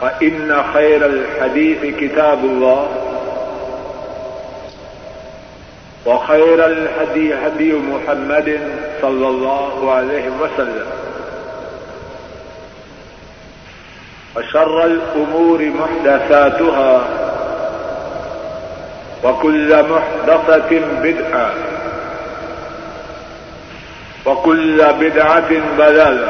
فإن خير الحديث كتاب الله وخير الهدي هدي محمد صلى الله عليه وسلم وشر الأمور محدثاتها وكل محدثة بدعة وكل بدعة ضلالة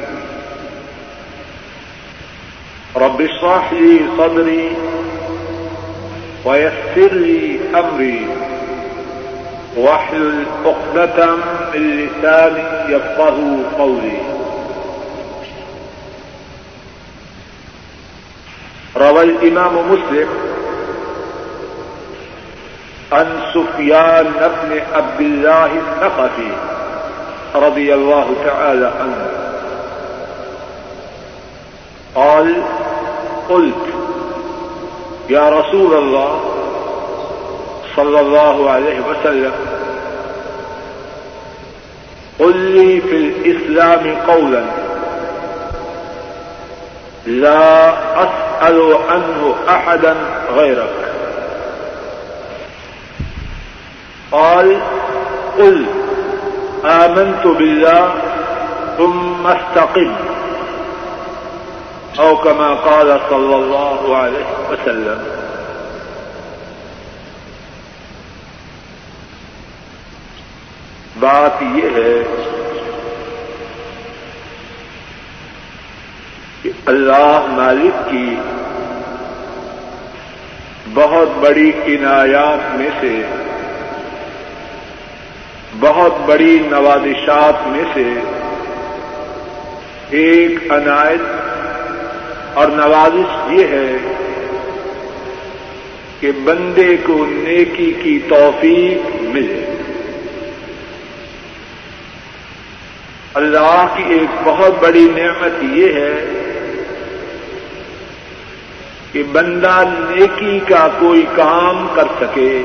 رب اشرح لي صدري ويسر لي أمري. واحلل عقدة من لساني يفقه قولي. روى الإمام مسلم عن سفيان بن عبد الله الثقفي رضي الله تعالى عنه. قال قلت، يا رسول الله صلى الله عليه وسلم، قل لي في الإسلام قولا، لا أسأل عنه أحدا غيرك. قال، قل، آمنت بالله ثم استقم. أو كما قال صلى الله عليه وسلم. بات یہ ہے کہ اللہ مالک کی بہت بڑی عنایات میں سے، بہت بڑی نوازشات میں سے ایک عنایت اور نوازش یہ ہے کہ بندے کو نیکی کی توفیق ملے۔ اللہ کی ایک بہت بڑی نعمت یہ ہے کہ بندہ نیکی کا کوئی کام کر سکے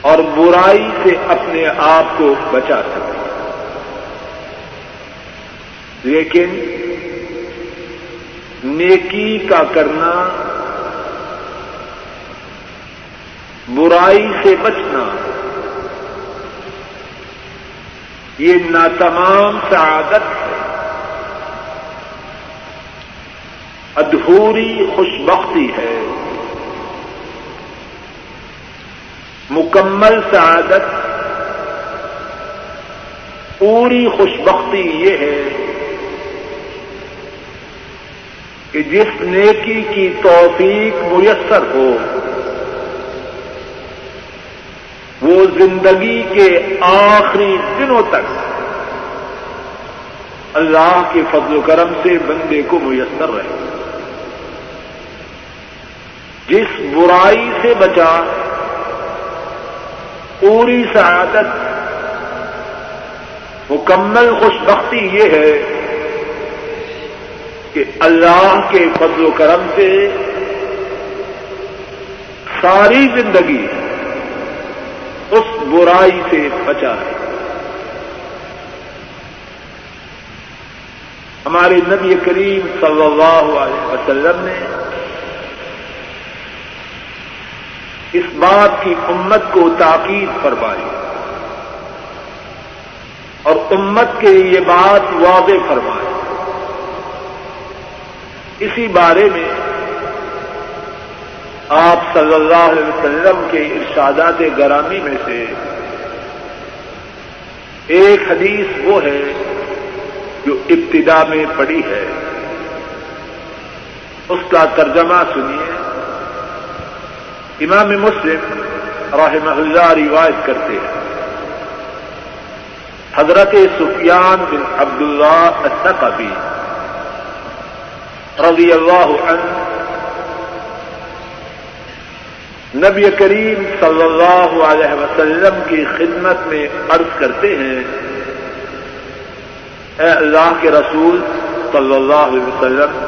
اور برائی سے اپنے آپ کو بچا سکے۔ لیکن نیکی کا کرنا، برائی سے بچنا، یہ نہ تمام سعادت ہے۔ ادھوری خوشبختی ہے۔ مکمل سعادت، پوری خوشبختی یہ ہے۔ کہ جس نیکی کی توفیق میسر ہو، وہ زندگی کے آخری دنوں تک اللہ کے فضل و کرم سے بندے کو میسر رہے۔ جس برائی سے بچا، پوری سعادت، مکمل خوش بختی یہ ہے کہ اللہ کے فضل و کرم سے ساری زندگی اس برائی سے بچا ہے۔ ہمارے نبی کریم صلی اللہ علیہ وسلم نے اس بات کی امت کو تاکید فرمائی اور امت کے لیے یہ بات واضح فرمائی۔ اسی بارے میں آپ صلی اللہ علیہ وسلم کے ارشادات گرامی میں سے ایک حدیث وہ ہے جو ابتدا میں پڑی ہے۔ اس کا ترجمہ سنیے۔ امام مسلم رحمہ اللہ روایت کرتے ہیں۔ حضرت سفیان بن عبداللہ الثقفی رضی اللہ عنہ۔ نبی کریم صلی اللہ علیہ وسلم کی خدمت میں عرض کرتے ہیں، اے اللہ کے رسول صلی اللہ علیہ وسلم،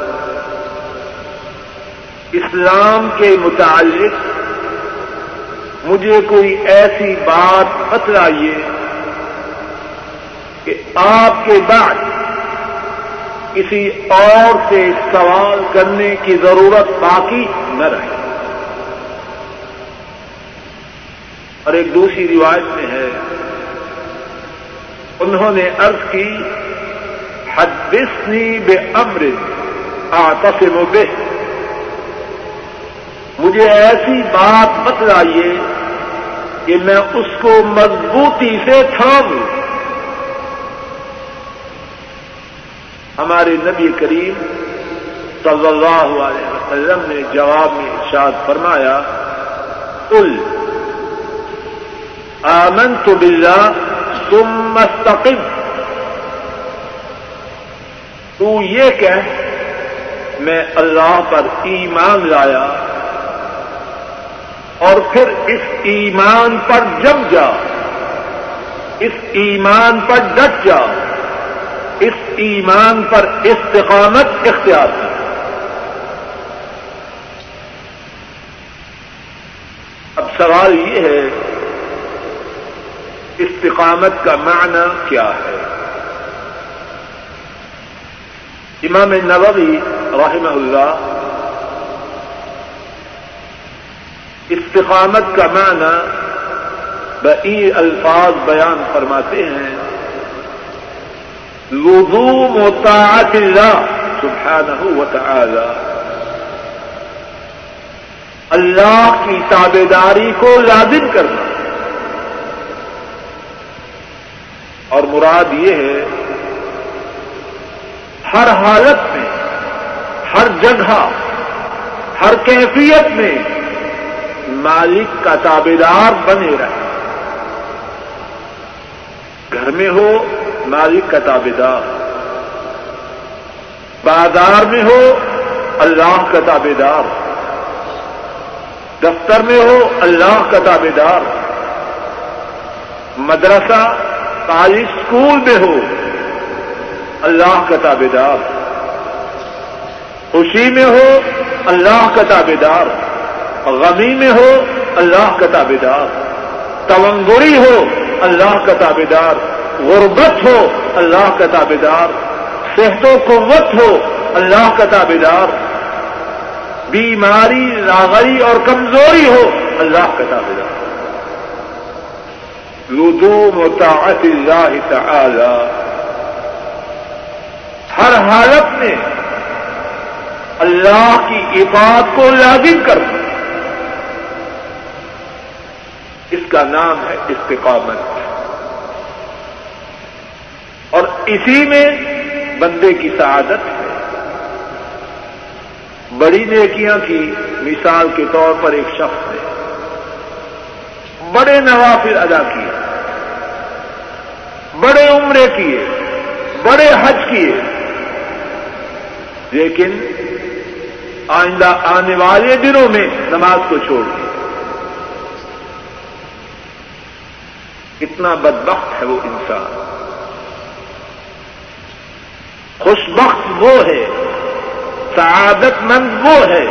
اسلام کے متعلق مجھے کوئی ایسی بات بتلائیے کہ آپ کے بعد کسی اور سے سوال کرنے کی ضرورت باقی نہ رہے۔ اور ایک دوسری روایت میں ہے، انہوں نے عرض کی، حدثنی بے امر آتسم بے مجھے ایسی بات بتلائیے کہ میں اس کو مضبوطی سے تھام لوں ہمارے نبی کریم صلی اللہ علیہ وسلم نے جواب میں ارشاد فرمایا، قل، آمنت باللہ ثم مستقم تو یہ کہ میں اللہ پر ایمان لایا اور پھر اس ایمان پر جم جا، اس ایمان پر ڈٹ جا۔ اس ایمان پر استقامت اختیار کی۔ اب سوال یہ ہے، استقامت کا معنی کیا ہے؟ امام نووی رحمہ اللہ استقامت کا معنی بئی الفاظ بیان فرماتے ہیں۔ لزوم و طاعت اللہ سبحانہ و تعالی اللہ کی تابے داری کو لازم کرنا. اور مراد یہ ہے، ہر حالت میں، ہر جگہ، ہر کیفیت میں مالک کا تابے دار بنے رہے۔ گھر میں ہو مالک کا تابے دار بازار میں ہو، اللہ کا تابے دار دفتر میں ہو، اللہ کا تابے دار مدرسہ کالج اسکول میں ہو، اللہ کا تابے دار خوشی میں ہو، اللہ کا تابے دار غمی میں ہو، اللہ کا تابے دار ہو، اللہ کا تابے دار غربت ہو، اللہ کا تابے دار صحت و قوت ہو، اللہ کا تابے دار بیماری، لاغری اور کمزوری ہو، اللہ کا تابے دار لدوم و طاعت اللہ تعالی۔ ہر حالت میں اللہ کی عبادت کو لازم کرنا اس کا نام ہے استقامت۔ اور اسی میں بندے کی سعادت ہے۔ بڑی نیکیاں کی مثال کے طور پر ایک شخص نے بڑے نوافل ادا کیے۔ بڑے عمرے کیے۔ بڑے حج کیے۔ لیکن آئندہ آنے والے دنوں میں نماز کو چھوڑ دیا کتنا بدبخت ہے وہ انسان۔ خوش بخت وہ ہے، سعادت مند وہ ہے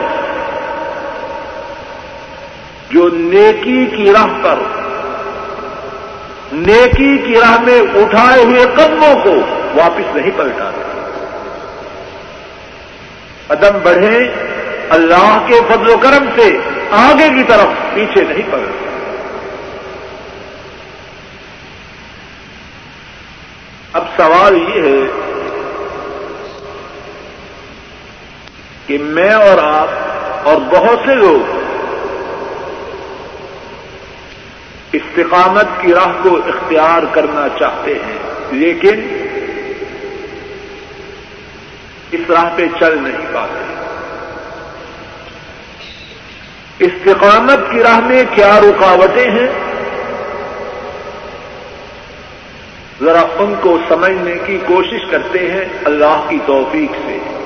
جو نیکی کی راہ پر، نیکی کی راہ میں اٹھائے ہوئے قدموں کو واپس نہیں پلٹا قدم بڑھے، اللہ کے فضل و کرم سے آگے کی طرف پیچھے نہیں پڑ اب سوال یہ ہے کہ میں اور آپ اور بہت سے لوگ استقامت کی راہ کو اختیار کرنا چاہتے ہیں، لیکن اس راہ پہ چل نہیں پاتے۔ استقامت کی راہ میں کیا رکاوٹیں ہیں؟ ذرا ان کو سمجھنے کی کوشش کرتے ہیں، اللہ کی توفیق سے۔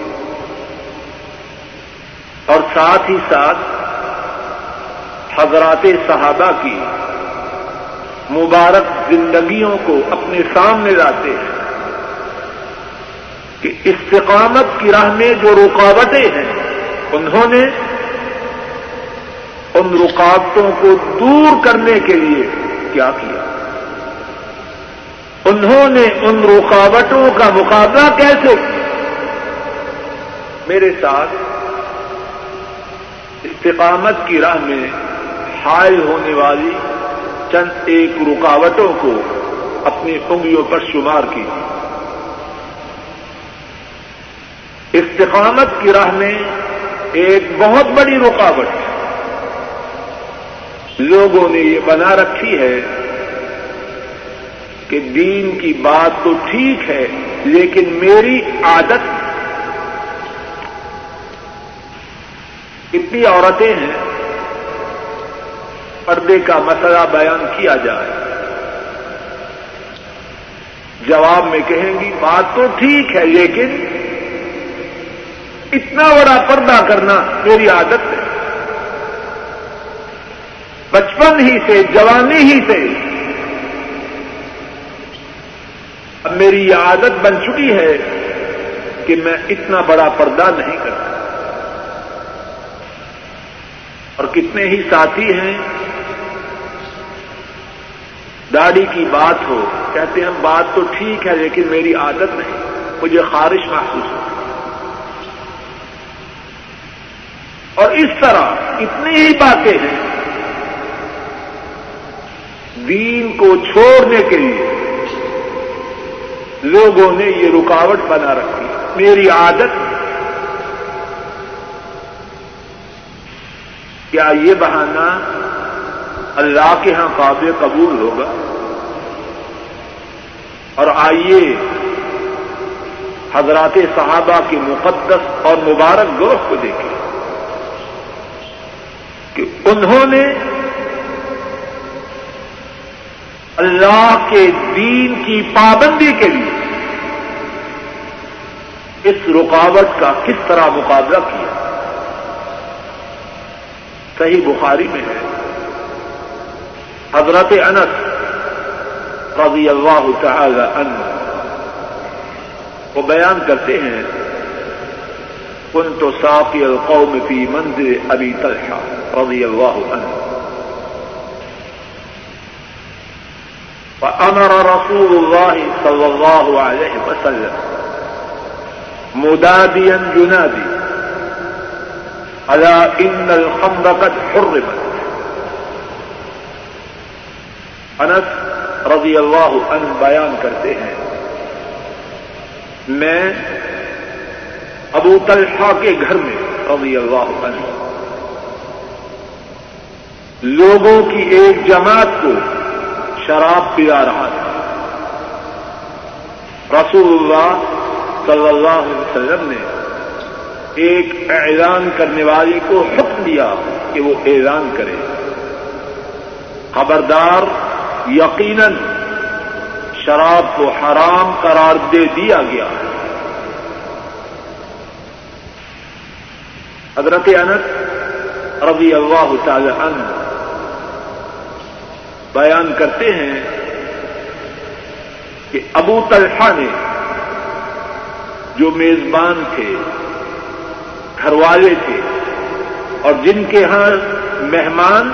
اور ساتھ ہی ساتھ حضرات صحابہ کی مبارک زندگیوں کو اپنے سامنے لاتے ہیں کہ استقامت کی راہ میں جو رکاوٹیں ہیں، انہوں نے ان رکاوٹوں کو دور کرنے کے لیے کیا کیا۔ انہوں نے ان رکاوٹوں کا مقابلہ کیسے؟ میرے ساتھ استقامت کی راہ میں حائل ہونے والی چند ایک رکاوٹوں کو اپنی انگلیوں پر شمار کی استقامت کی راہ میں ایک بہت بڑی رکاوٹ لوگوں نے یہ بنا رکھی ہے کہ دین کی بات تو ٹھیک ہے لیکن میری عادت کتنی عورتیں ہیں؟ پردے کا مسئلہ بیان کیا جائے۔ جواب میں کہیں گی، بات تو ٹھیک ہے، لیکن اتنا بڑا پردہ کرنا میری عادت ہے۔ بچپن ہی سے، جوانی ہی سے اب میری یہ عادت بن چکی ہے کہ میں اتنا بڑا پردہ نہیں کرتا۔ اور کتنے ہی ساتھی ہیں۔ داڑھی کی بات ہو، کہتے ہیں بات تو ٹھیک ہے لیکن میری عادت نہیں، مجھے خارش محسوس ہو۔ اور اس طرح اتنی ہی باتیں ہیں۔ دین کو چھوڑنے کے لیے لوگوں نے یہ رکاوٹ بنا رکھی۔ میری عادت کیا یہ بہانہ اللہ کے ہاں قابل قبول ہوگا؟ اور آئیے حضرات صحابہ کے مقدس اور مبارک گروہ کو دیکھیں کہ انہوں نے اللہ کے دین کی پابندی کے لیے اس رکاوٹ کا کس طرح مقابلہ کیا؟ صحیح بخاری میں ہے۔ حضرت انس رضی اللہ تعالی عنہ وہ بیان کرتے ہیں کن تو ساقی القوم فی منزل ابی طلحہ رضی اللہ عنہ۔ فأمر رسول الله صلى الله عليه وسلم مداديا ينادي ألا إن الخمر قد حرمت. انس رضی اللہ عنہ بیان کرتے ہیں، میں ابو طلحہ کے گھر میں رضی اللہ عنہ، لوگوں کی ایک جماعت کو شراب پلا رہا تھا۔ رسول اللہ صلی اللہ علیہ وسلم نے ایک اعلان کرنے والی کو حکم دیا کہ وہ اعلان کرے۔ خبردار، یقیناً شراب کو حرام قرار دے دیا گیا۔ حضرت انس رضی اللہ تعالی عنہ بیان کرتے ہیں کہ ابو طلحہ نے جو میزبان تھے گھر والے تھے اور جن کے ہاں مہمان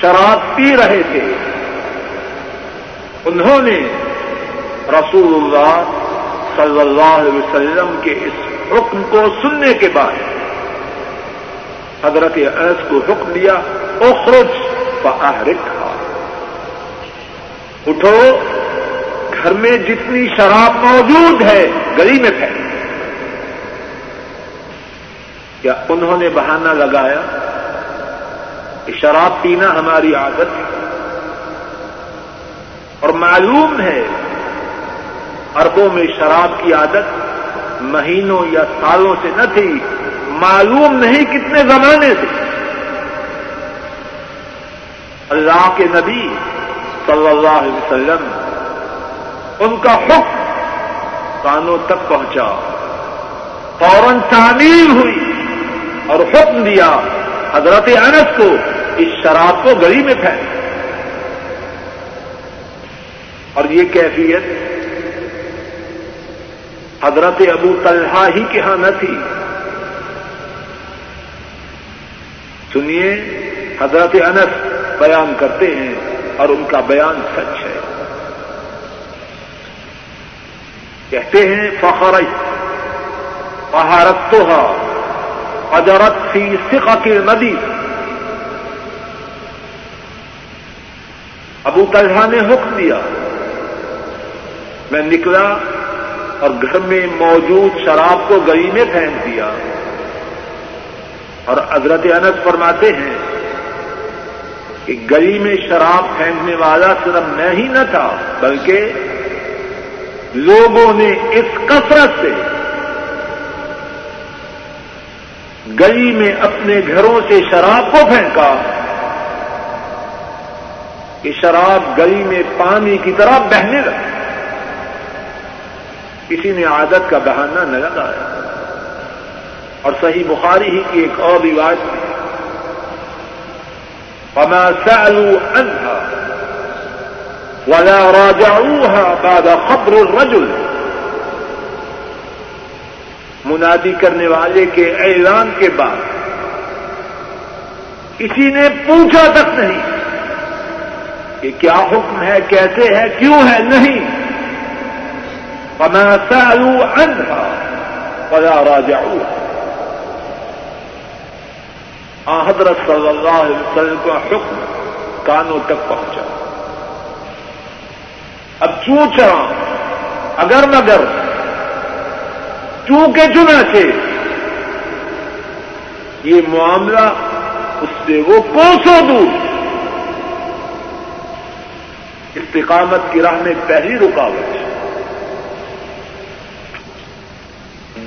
شراب پی رہے تھے، انہوں نے رسول اللہ صلی اللہ علیہ وسلم کے اس حکم کو سننے کے بعد حضرت انس کو حکم دیا، اخرج فاحرک اٹھو، گھر میں جتنی شراب موجود ہے، گلی میں پھیل کیا انہوں نے بہانہ لگایا کہ شراب پینا ہماری عادت ہے۔ اور معلوم ہے اربوں میں شراب کی عادت مہینوں یا سالوں سے نہ تھی، معلوم نہیں کتنے زمانے سے۔ اللہ کے نبی صلی اللہ علیہ وسلم ان کا حکم کانوں تک پہنچا۔ فوراً تعمیر ہوئی۔ اور حکم دیا حضرت انس کو، اس شراب کو گلی میں پھینک۔ اور یہ کیفیت حضرت ابو طلحہ ہی کے ہاں نہ تھی۔ سنیے، حضرت انس بیان کرتے ہیں اور ان کا بیان سچ ہے۔ کہتے ہیں فخر پہارت تو اجرت فی سکھ کے ندی ابو طلحہ نے حکم دیا۔ میں نکلا اور گھر میں موجود شراب کو گلی میں پھینک دیا۔ اور حضرت انس فرماتے ہیں کہ گلی میں شراب پھینکنے والا صرف میں ہی نہ تھا، بلکہ لوگوں نے اس کثرت سے گلی میں اپنے گھروں سے شراب کو پھینکا کہ شراب گلی میں پانی کی طرح بہنے لگی۔ کسی نے عادت کا بہانہ نہ لگایا۔ اور صحیح بخاری ہی کی ایک اور روایت میں فما سألوا عنها ولا راجعوها بعد خبر الرجل منادی کرنے والے کے اعلان کے بعد کسی نے پوچھا تک نہیں کہ کیا حکم ہے، کیسے ہے، کیوں ہے، نہیں۔ فما سألوا عنها ولا راجعوها حضرت صلی اللہ علیہ وسلم کا حکم کانوں تک پہنچا۔ اب چوچا اگر مگر چونکہ چنا سے یہ معاملہ اس سے وہ کوسوں دور۔ استقامت کی راہ میں پہلی رکاوٹ۔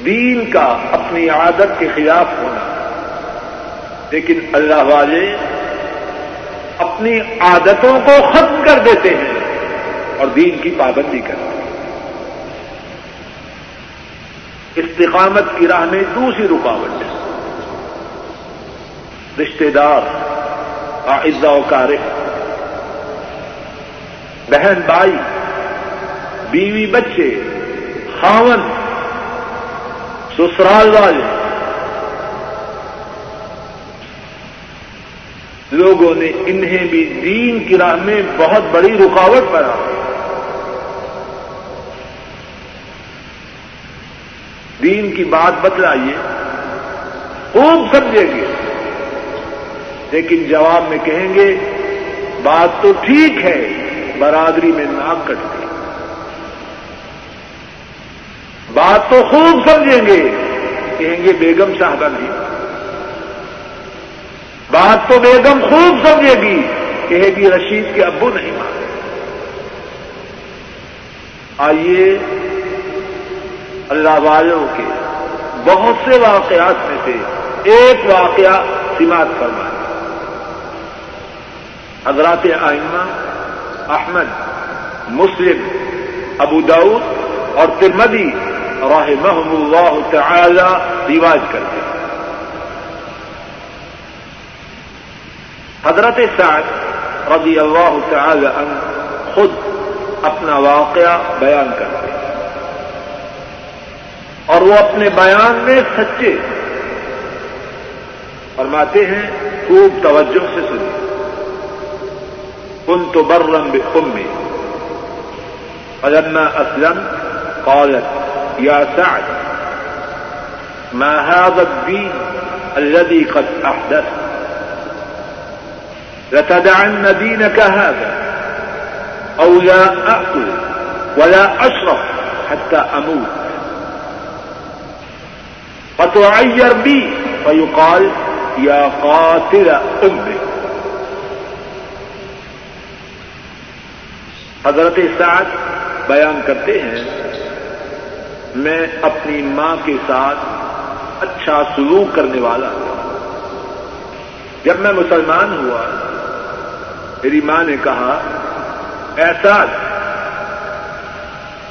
دین کا اپنی عادت کے خلاف ہونا۔ لیکن اللہ والے اپنی عادتوں کو ختم کر دیتے ہیں اور دین کی پابندی کرتے ہیں۔ استقامت کی راہ میں دوسری رکاوٹ ہے۔ رشتے دار آئزہ و کارف بہن بھائی، بیوی بچے، خاون، سسرال والے۔ لوگوں نے انہیں بھی دین کی راہ میں بہت بڑی رکاوٹ پڑا دین کی بات بتلائیے، خوب سمجھیں گے۔ لیکن جواب میں کہیں گے، بات تو ٹھیک ہے، برادری میں ناک کٹ گئی۔ بات تو خوب سمجھیں گے، کہیں گے بیگم صاحبہ نہیں بات تو بیگم خوب سمجھے گی، کہے گی رشید کے ابو نہیں مانے۔ آئیے اللہ والوں کے بہت سے واقعات میں سے ایک واقعہ سماعت فرمائے۔ حضرات آئمہ احمد، مسلم، ابو داؤد اور ترمدی رحمہم اللہ تعالی رواج کرتے ہیں۔ حضرت سعد رضی اللہ تعالی عنہ خود اپنا واقعہ بیان کرتے ہیں۔ اور وہ اپنے بیان میں سچے فرماتے ہیں، خوب توجہ سے سنی ان تو برم بے فلما اسلم قالت يا سعد، ما هذا الدين الذي قد احدث؟ لتدعن دينك هذا؟ او لا اكل ولا اشرب حتى اموت. فتعير بي فيقال، يا قاتل امك حضرت سعد بیان کرتے ہیں، میں اپنی ماں کے ساتھ اچھا سلوک کرنے والا ہوں۔ جب میں مسلمان ہوا، میری ماں نے کہا ایسا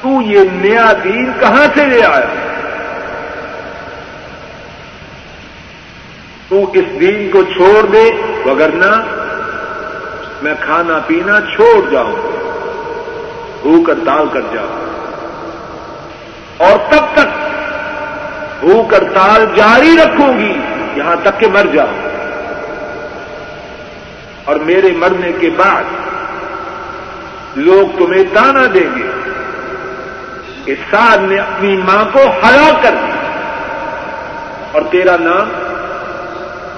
تو یہ نیا دین کہاں سے لے آیا؟ تو اس دین کو چھوڑ دے، وگرنہ میں کھانا پینا چھوڑ جاؤں، بھوک ہڑتال کر جاؤ اور تب تک بھوک ہڑتال جاری رکھوں گی، یہاں تک کہ مر جاؤں۔ اور میرے مرنے کے بعد لوگ تمہیں تانا دیں گے۔ اس سال نے اپنی ماں کو ہلاک کر دیا۔ اور تیرا نام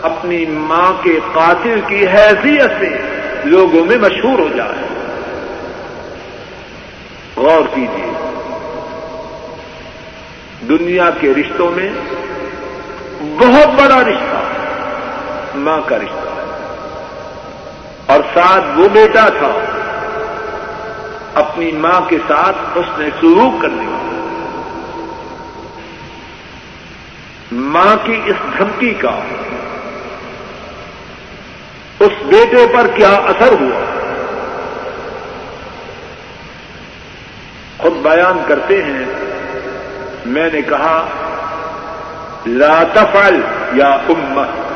اپنی ماں کے قاتل کی حیثیت سے لوگوں میں مشہور ہو جائے۔ غور کیجیے دنیا کے رشتوں میں بہت بڑا رشتہ ماں کا رشتہ اور ساتھ وہ بیٹا تھا اپنی ماں کے ساتھ اس نے سلوک کرنے والا۔ ماں کی اس دھمکی کا اس بیٹے پر کیا اثر ہوا؟ خود بیان کرتے ہیں، میں نے کہا، لا تفعل یا امت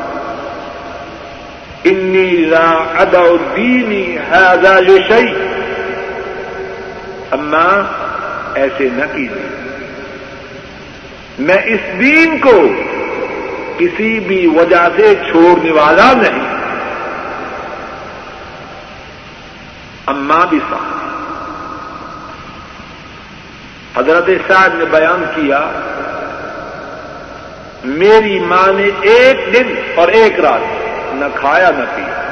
انی لا ادو دینی هذا لشیء، اما ایسے نہ کیجیے۔ میں اس دین کو کسی بھی وجہ سے چھوڑنے والا نہیں۔ اما بھی صاحب حضرت صاحب نے بیان کیا، میری ماں نے ایک دن اور ایک رات نہ کھایا نہ پیا۔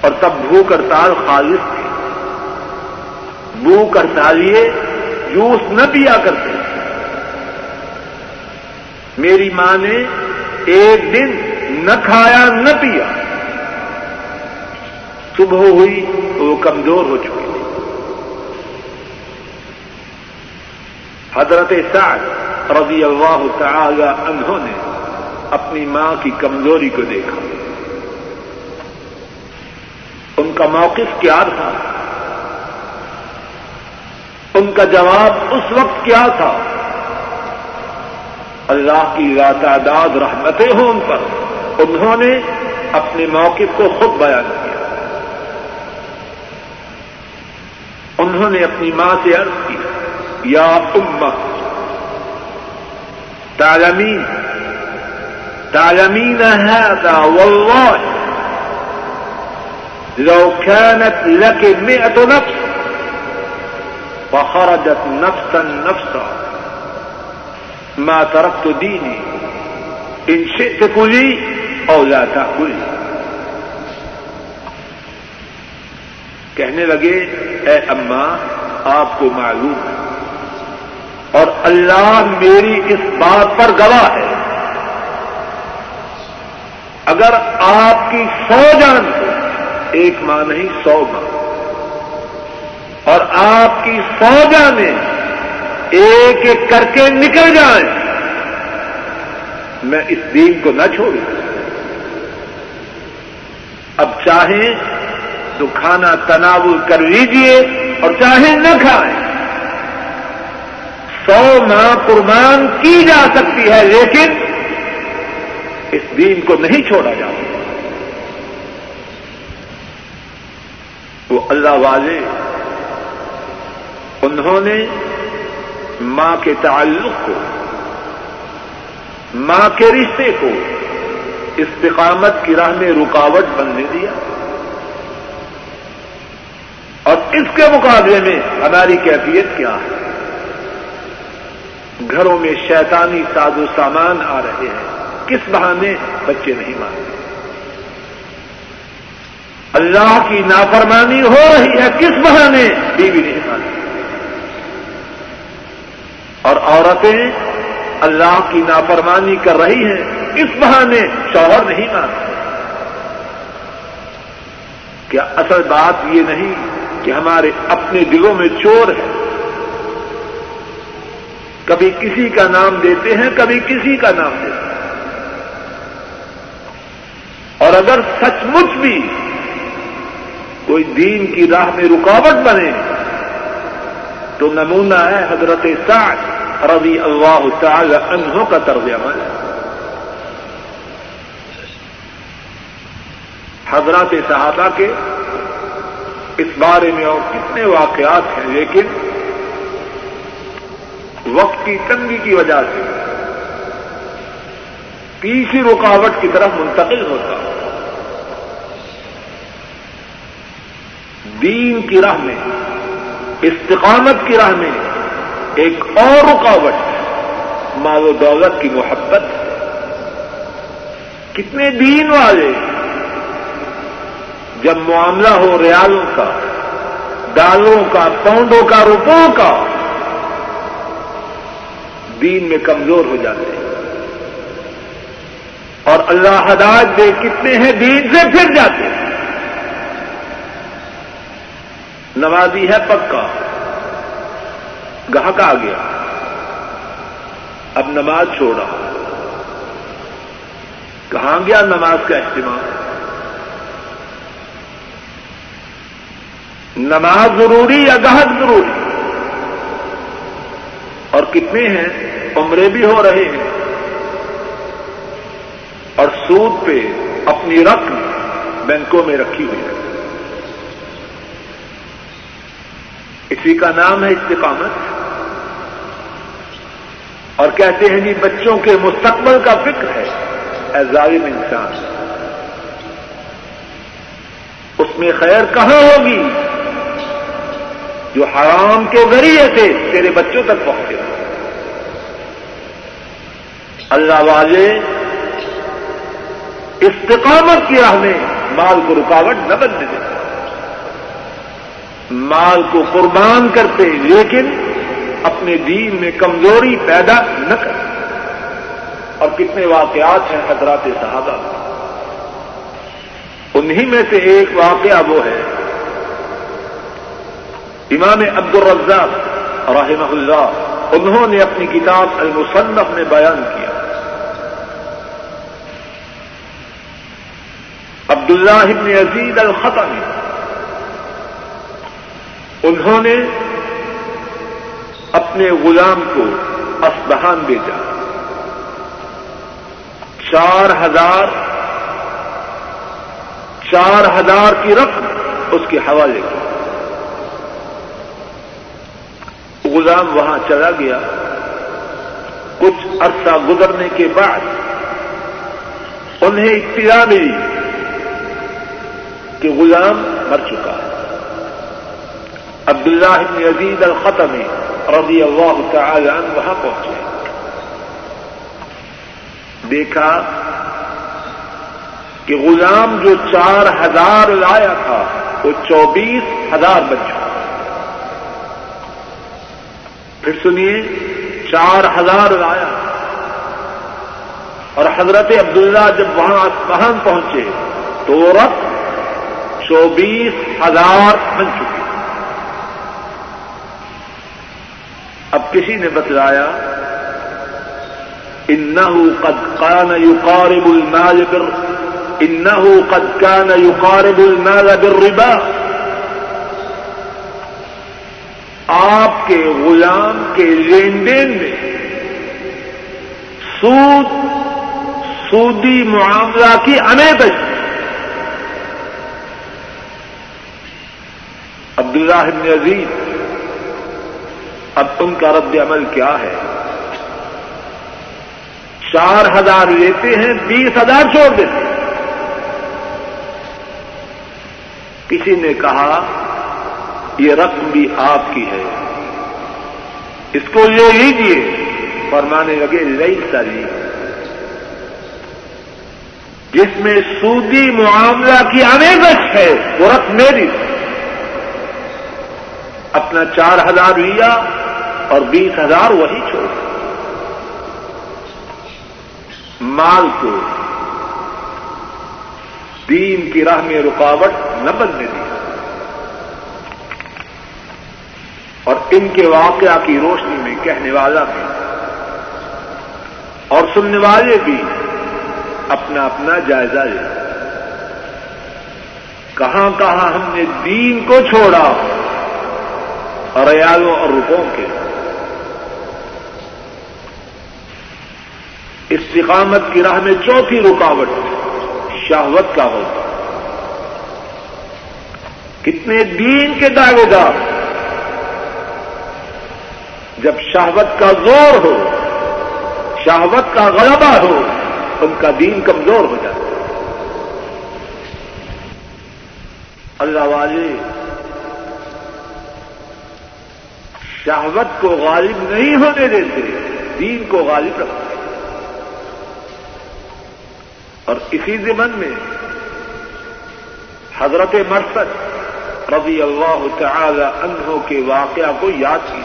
اور تب بھوک ہڑتال خالص تھی۔ بھوک ہڑتالیے جوس نہ پیا کرتے۔ میری ماں نے ایک دن نہ کھایا نہ پیا۔ صبح ہوئی تو وہ کمزور ہو چکی تھی۔ حضرت سعد رضی اللہ تعالی انہوں نے اپنی ماں کی کمزوری کو دیکھا۔ ان کا موقف کیا تھا؟ ان کا جواب اس وقت کیا تھا؟ اللہ کی تعداد رحمتیں ہوں ان پر۔ انہوں نے اپنے موقف کو خود بیان کیا۔ انہوں نے اپني ماں سے عرض کی، یا امہ، تعلمین تعلمين هذا والله لو كانت لك مئة نفس فخرجت نفسا نفسا. ما تركت ديني، إن شئت كلي أو لا تأكلي. کہنے لگے، اے اماں آپ کو معلوم ہے اور اللہ میری اس بات پر گواہ ہے۔ اگر آپ کی سو جان ایک ماں نہیں، سو ماں اور آپ کی سو جانیں ایک ایک کر کے نکل جائیں، میں اس دین کو نہ چھوڑوں۔ اب چاہیں تو کھانا تناول کر لیجیے اور چاہیں نہ کھائیں۔ سو ماں قربان کی جا سکتی ہے، لیکن اس دین کو نہیں چھوڑا جا سکتا۔ وہ اللہ والے، انہوں نے ماں کے تعلق کو، ماں کے رشتے کو، استقامت کی راہ میں رکاوٹ بننے دیا۔ اور اس کے مقابلے میں ہماری کیفیت کیا ہے؟ گھروں میں شیطانی ساز و سامان آ رہے ہیں۔ کس بہانے بچے نہیں مانتے؟ اللہ کی نافرمانی ہو رہی ہے، کس بہانے بیوی نہیں مانتی؟ اور عورتیں اللہ کی نافرمانی کر رہی ہیں، اس بہانے شوہر نہیں مانتے۔ کیا اصل بات یہ نہیں کہ ہمارے اپنے دلوں میں چور ہے۔ کبھی کسی کا نام دیتے ہیں، کبھی کسی کا نام دیتے ہیں۔ اور اگر سچ مچ بھی کوئی دین کی راہ میں رکاوٹ بنے، تو نمونہ ہے حضرت سعد رضی اللہ تعالی عنہ کا طرز عمل۔ ہے حضرات صحابہ کے اس بارے میں اور کتنے واقعات ہیں، لیکن وقت کی تنگی کی وجہ سے تیسری رکاوٹ کی طرف منتقل ہوتا دین کی راہ میں، استقامت کی راہ میں ایک اور رکاوٹ مال و دولت کی محبت۔ کتنے دین والے جب معاملہ ہو ریالوں کا ڈالوں کا، پاؤنڈوں کا، روپوں کا، دین میں کمزور ہو جاتے ہیں۔ اور اللہ ہدایت دے کتنے ہیں، دین سے پھر جاتے ہیں۔ نمازی ہے پکا، گاہک آ گیا۔ اب نماز چھوڑا۔ کہاں گیا نماز کا اہتمام نماز ضروری یا گاہک ضروری؟ اور کتنے ہیں؟ عمرے بھی ہو رہے ہیں۔ اور سود پہ اپنی رقم بینکوں میں رکھی ہوئی ہے۔ اسی کا نام ہے استقامت۔ اور کہتے ہیں جی بچوں کے مستقبل کا فکر ہے۔ اے ظالم انسان، اس میں خیر کہاں ہوگی؟ جو حرام کے ذریعے سے تیرے بچوں تک پہنچے۔ اللہ والے، استقامت کی راہ میں مال کو رکاوٹ نہ بننے دیتے مال کو قربان کرتے لیکن اپنے دین میں کمزوری پیدا نہ کرتے اور کتنے واقعات ہیں حضرات صحابہ۔ انہی میں سے ایک واقعہ وہ ہے امام عبد الرزاق رحمہ اللہ، انہوں نے اپنی کتاب المصنف میں بیان کیا۔ عبداللہ ابن عزیز الختمی انہوں نے اپنے غلام کو اسبہان بھیجا۔ چار ہزار چار ہزار کی رقم اس کے حوالے کی غلام وہاں چلا گیا۔ کچھ عرصہ گزرنے کے بعد انہیں اطلاع ملی کہ غلام مر چکا ہے۔ عبداللہ بن عزیز الختمی رضی اللہ تعالی عنہ وہاں پہنچے۔ دیکھا کہ غلام جو چار ہزار لایا تھا، وہ چوبیس ہزار بن چکا پھر سنیے، چار ہزار لایا اور حضرت عبداللہ جب وہاں وہاں پہنچے تو وہ چوبیس ہزار بن چکی۔ اب کسی نے بتلایا انه قد كان يقارب المال بر انه قد كان يقارب المال بالربا آپ کے غلام کے لین دین میں سود، سودی معاملہ کی انیبت عبداللہ بن عزیز اب ان کا رد عمل کیا ہے؟ چار ہزار لیتے ہیں، بیس ہزار چھوڑ دیتے ہیں۔ کسی نے کہا یہ رقم بھی آپ کی ہے۔ اس کو لے لیجیے فرمانے لگے، لئی ساری۔ جس میں سودی معاملہ کی امیزش ہے، وہ رقم میری۔ اپنا چار ہزار لیا اور بیس ہزار وہی چھوڑ۔ مال کو دین کی راہ میں رکاوٹ نہ بننے دی۔ اور ان کے واقعہ کی روشنی میں کہنے والا بھی اور سننے والے بھی اپنا اپنا جائزہ لے۔ کہاں کہاں ہم نے دین کو چھوڑا ریالوں اور روپوں کے۔ استقامت کی راہ میں چوتھی رکاوٹ شہوت کا ہوتا۔ کتنے دین کے دعوے دار۔ جب شہوت کا زور ہو، شہوت کا غلبہ ہو، ان کا دین کمزور ہو جاتا اللہ والے، شہوت کو غالب نہیں ہونے دیتے، دین کو غالب رکھتے اور اسی زمن میں حضرت مرسد رضی اللہ تعالی عنہ کے واقعہ کو یاد کی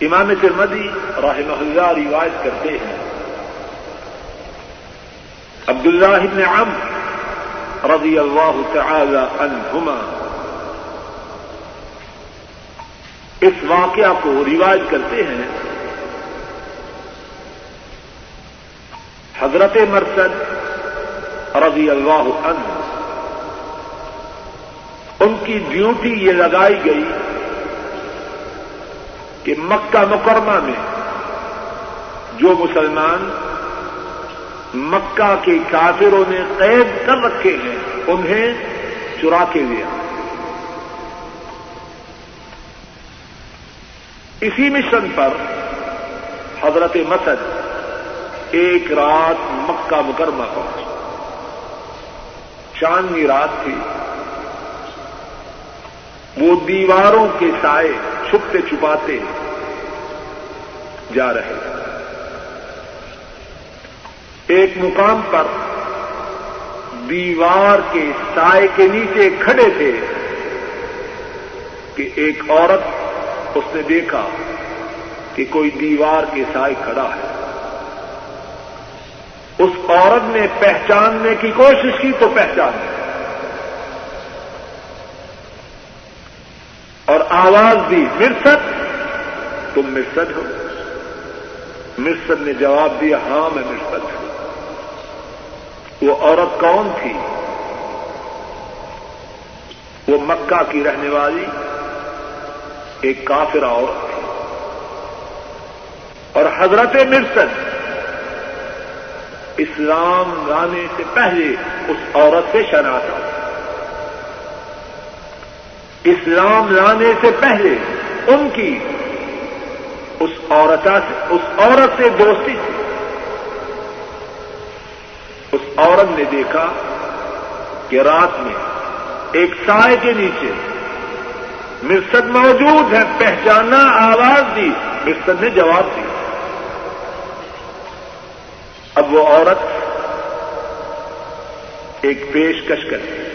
امام ترمدی رحمہ اللہ روایت کرتے ہیں۔ عبداللہ ابن عم رضی اللہ تعالی عنہما۔ اس واقعہ کو روایت کرتے ہیں۔ حضرت مرسد رضی اللہ عنہ، ان کی ڈیوٹی یہ لگائی گئی کہ مکہ مکرمہ میں جو مسلمان مکہ کے کافروں نے قید کر رکھے ہیں، انہیں چرا کے لیا اسی مشن پر حضرت مسد ایک رات مکہ مکرمہ پہنچ چاندنی رات تھی۔ وہ دیواروں کے سائے چھپتے چھپاتے جا رہے ایک مقام پر دیوار کے سائے کے نیچے کھڑے تھے کہ ایک عورت اس نے دیکھا کہ کوئی دیوار کے سائے کھڑا ہے۔ اس عورت نے پہچاننے کی کوشش کی تو پہچان اور آواز دی، مرسد؟ تم مرسد ہو۔ مرسد نے جواب دیا ہاں میں مرسد ہوں۔ وہ عورت کون تھی؟ وہ مکہ کی رہنے والی، ایک کافر عورت تھی۔ اور حضرت مرسد، اسلام لانے سے پہلے اس عورت سے شناخت۔ اسلام لانے سے پہلے ان کی اس عورت سے اس عورت سے دوستی تھی۔ اس عورت نے دیکھا کہ رات میں ایک سائے کے نیچے مرسد موجود ہے پہچانا آواز دی۔ مرسد نے جواب دیا۔ اب وہ عورت ایک پیشکش کرتی۔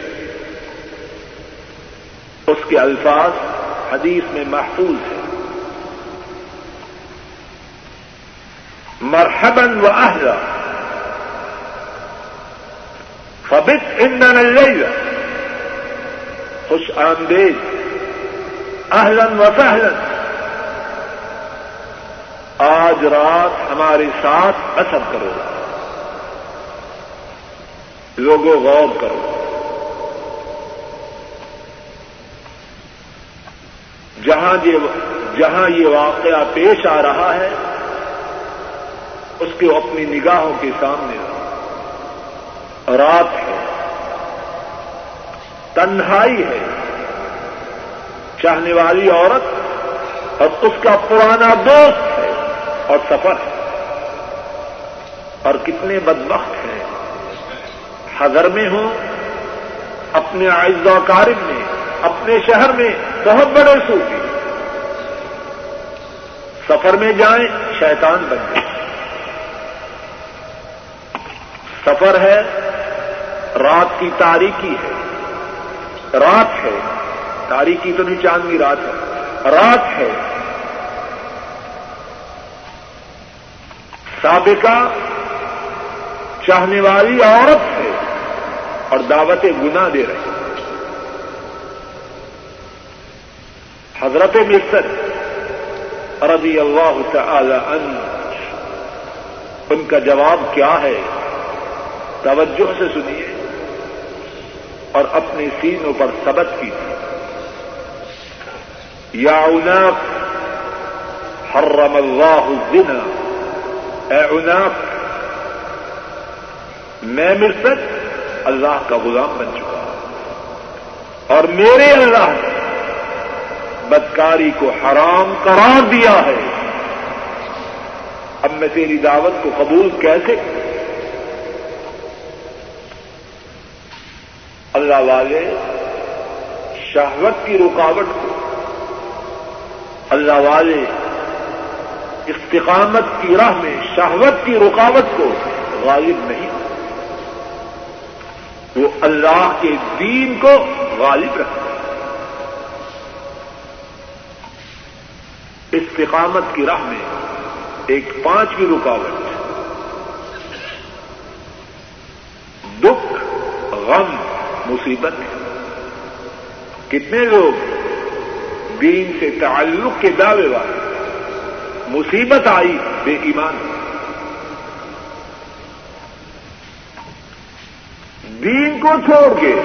اس کے الفاظ حدیث میں محفوظ ہیں۔ مرحبن و اہلا فبت اندن اللیل۔ خوش آمدید۔ اہلن و سہلن آج رات ہمارے ساتھ اثر کرو۔ لوگوں غور کرو۔ جہاں یہ جہاں یہ واقعہ پیش آ رہا ہے، اس کو اپنی نگاہوں کے سامنے۔ رات ہے، تنہائی ہے۔ چاہنے والی عورت اور اس کا پرانا دوست ہے اور سفر ہے۔ اور کتنے بدبخت ہیں۔ حضر میں ہوں، اپنے آئز و کارب میں، اپنے شہر میں بہت بڑے صوفی سفر میں جائیں، شیطان بن جائیں۔ سفر ہے، رات کی تاریخی ہے۔ رات ہے تاریخی تو نہیں چاندنی رات ہے۔ رات ہے۔ سابقہ، چاہنے والی عورت ہے اور دعوت گنا دے رہی حضرت مصر رضی اللہ تعالی عنہ، ان کا جواب کیا ہے؟ توجہ سے سنیے اور اپنے سینوں پر سبق کیجیے۔ یا عناق، حرم اللہ الزنا۔ اے عناق، میں مرسد اللہ کا غلام بن چکا اور میرے اللہ نے بدکاری کو حرام قرار دیا ہے۔ اب میں تیری دعوت کو قبول کیسے؟ اللہ والے شہوت کی رکاوٹ کو، اللہ والے استقامت کی راہ میں شہوت کی رکاوٹ کو غالب نہیں۔ وہ اللہ کے دین کو غالب رکھتے استقامت کی راہ میں ایک پانچویں رکاوٹ. دکھ، غم، مصیبت. ہے کتنے لوگ دین سے تعلق کے دعوے والے، مصیبت آئی، بے ایمان. دین کو چھوڑ کے،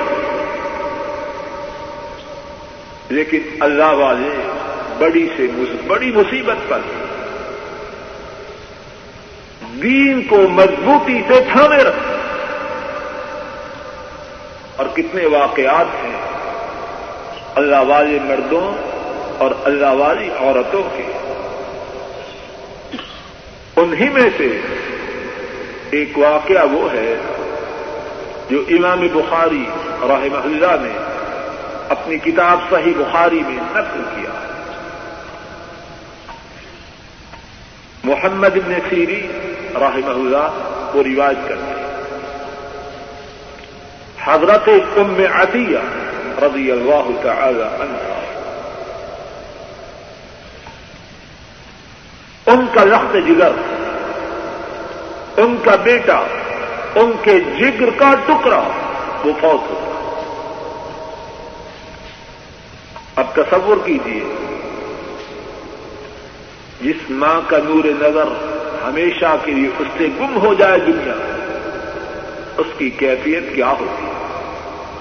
لیکن اللہ والے بڑی سے بڑی مصیبت پر۔ دین کو مضبوطی سے تھامے رکھ۔ اور کتنے واقعات ہیں اللہ والے مردوں اور اللہ والی عورتوں کے۔ انہی میں سے ایک واقعہ وہ ہے جو امام بخاری رحمہ اللہ نے اپنی کتاب صحیح بخاری میں نقل کیا۔ محمد ابن سیری رحمہ اللہ کو رواج کرتے حضرت ام عطیہ رضی اللہ تعالی عنہ۔ ان کا لخت جگر، ان کا بیٹا، ان کے جگر کا ٹکڑا وہ فوت ہوتا اب تصور کیجیے جس ماں کا نور نظر ہمیشہ کے لیے اس سے گم ہو جائے دنیا، اس کی کیفیت کیا ہوتی؟ ہے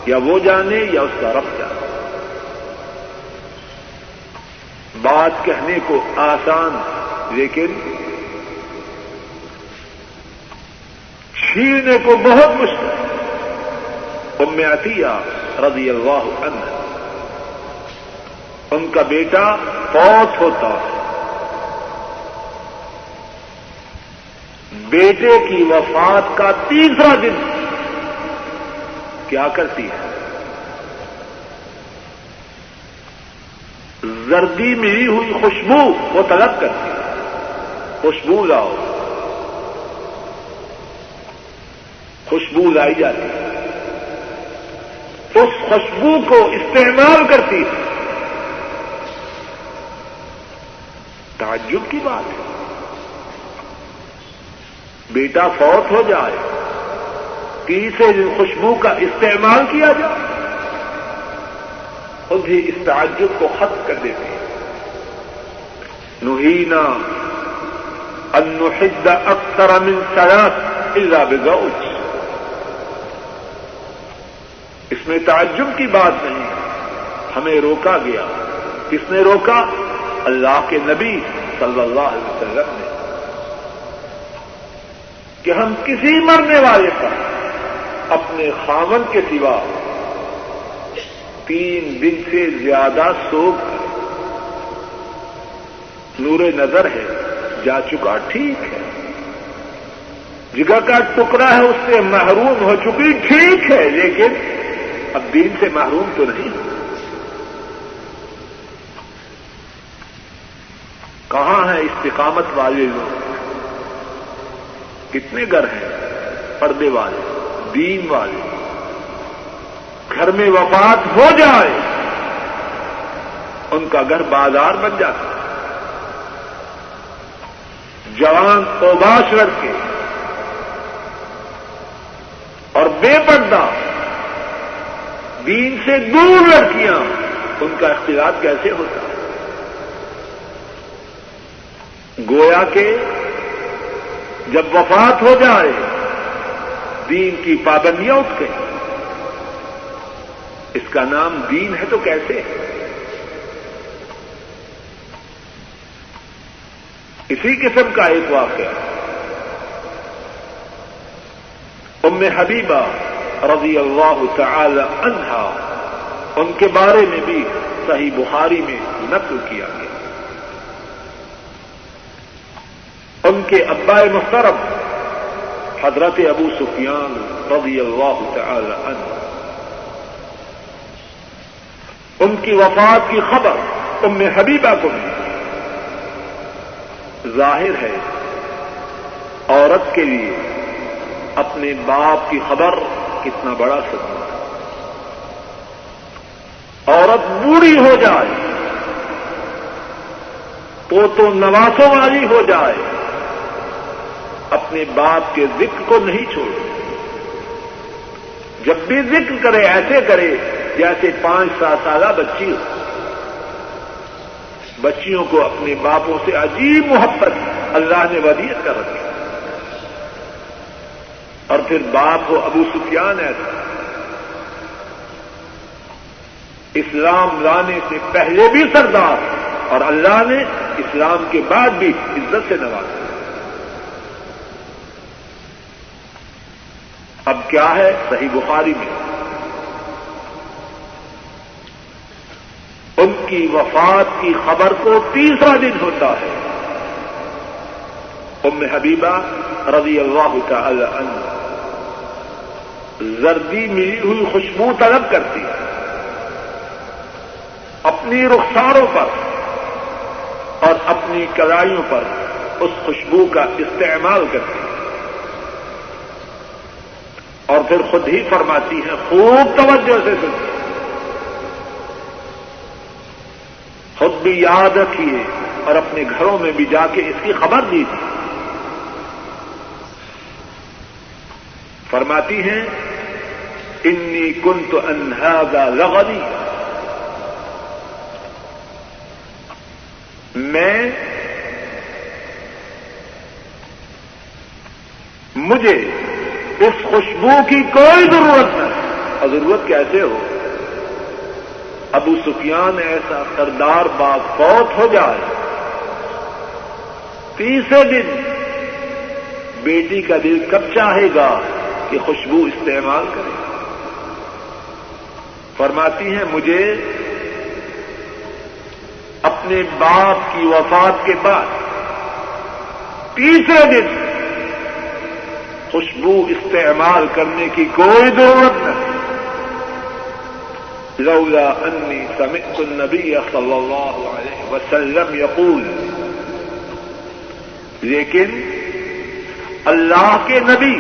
یا وہ جانے یا اس کا رب جانے۔ بات کہنے کو آسان، لیکن چھیڑنے کو بہت مشکل۔ ام عطیہ رضی اللہ عنہ، ان کا بیٹا فوت ہوتا ہے۔ بیٹے کی وفات کا تیسرا دن کیا کرتی ہے؟ زردی ملی ہوئی خوشبو وہ طلب کرتی ہے۔ خوشبو لاؤ۔ خوشبو لائی جاتی ہے۔ اس خوشبو کو استعمال کرتی ہے۔ تعجب کی بات ہے۔ بیٹا فوت ہو جائے تیسرے دن خوشبو کا استعمال کیا جائے۔ خود بھی اس تعجب کو ختم کر دیتے ہیں۔ نہینا انحد اکثر من سرات الا بزوج۔ اس میں تعجب کی بات نہیں، ہمیں روکا گیا۔ کس نے روکا؟ اللہ کے نبی صلی اللہ علیہ وسلم نے۔ کہ ہم کسی مرنے والے پر اپنے خامن کے سوا تین دن سے زیادہ سوکھ نور نظر ہے، جا چکا ٹھیک ہے۔ جگہ کا ٹکڑا ہے، اس سے محروم ہو چکی، ٹھیک ہے، لیکن اب دین سے محروم تو نہیں۔ کہاں ہے استقامت والے لوگ؟ کتنے گھر ہیں؟ پردے والے، دین والے۔ گھر میں وفات ہو جائے، ان کا گھر بازار بن جاتا۔ جوان اوباش لڑکے اور بے پردہ، دین سے دور لڑکیاں، ان کا اختلاف کیسے ہوتا؟ ہے گویا کے جب وفات ہو جائے، دین کی پابندیاں اٹھ گئی اس کا نام دین ہے تو کیسے؟ ہے اسی قسم کا ایک واقعہ۔ ام حبیبہ رضی اللہ تعالی عنہا، ان کے بارے میں بھی صحیح بخاری میں نقل کیا گیا۔ ان کے ابا محترم، حضرت ابو سفیان رضی اللہ تعالی عنہ۔ ان کی وفات کی خبر ام حبیبہ کو بھی ظاہر ہے، عورت کے لیے اپنے باپ کی خبر کتنا بڑا صدمہ ہے۔ عورت بوڑھی ہو جائے تو تو نواسوں والی ہو جائے اپنے باپ کے ذکر کو نہیں چھوڑے جب بھی ذکر کرے، ایسے کرے جیسے پانچ سات سالہ بچی ہو۔ بچیوں کو اپنے باپوں سے عجیب محبت اللہ نے ودیت کر رکھی۔ اور پھر باپ ہو ابو سفیان ایسا اسلام لانے سے پہلے بھی سردار اور اللہ نے اسلام کے بعد بھی عزت سے نوازا۔ اب کیا ہے صحیح بخاری میں؟ ان کی وفات کی خبر کو تیسرا دن ہوتا ہے۔ ام حبیبہ رضی اللہ تعالی عنہ زردی ملی ہوئی خوشبو طلب کرتی ہے۔ اپنی رخساروں پر اور اپنی کڑائیوں پر اس خوشبو کا استعمال کرتی ہے۔ اور پھر خود ہی فرماتی ہیں خوب توجہ سے سنتی خود بھی یاد رکھیے اور اپنے گھروں میں بھی جا کے اس کی خبر دیجیے۔ فرماتی ہیں انی کنت انہاگا لغنی میں مجھے اس خوشبو کی کوئی ضرورت نہیں۔ اور ضرورت کیسے ہو؟ ابو سفیان ایسا سردار باغ فوت ہو جائے۔ تیسرے دن بیٹی کا دل کب چاہے گا کہ خوشبو استعمال کرے۔ فرماتی ہیں، مجھے اپنے باپ کی وفات کے بعد تیسرے دن خوشبو استعمال کرنے کی کوئی ضرورت نہیں۔ لولا انی سمعت النبی صلی اللہ علیہ وسلم یقول لیکن اللہ کے نبی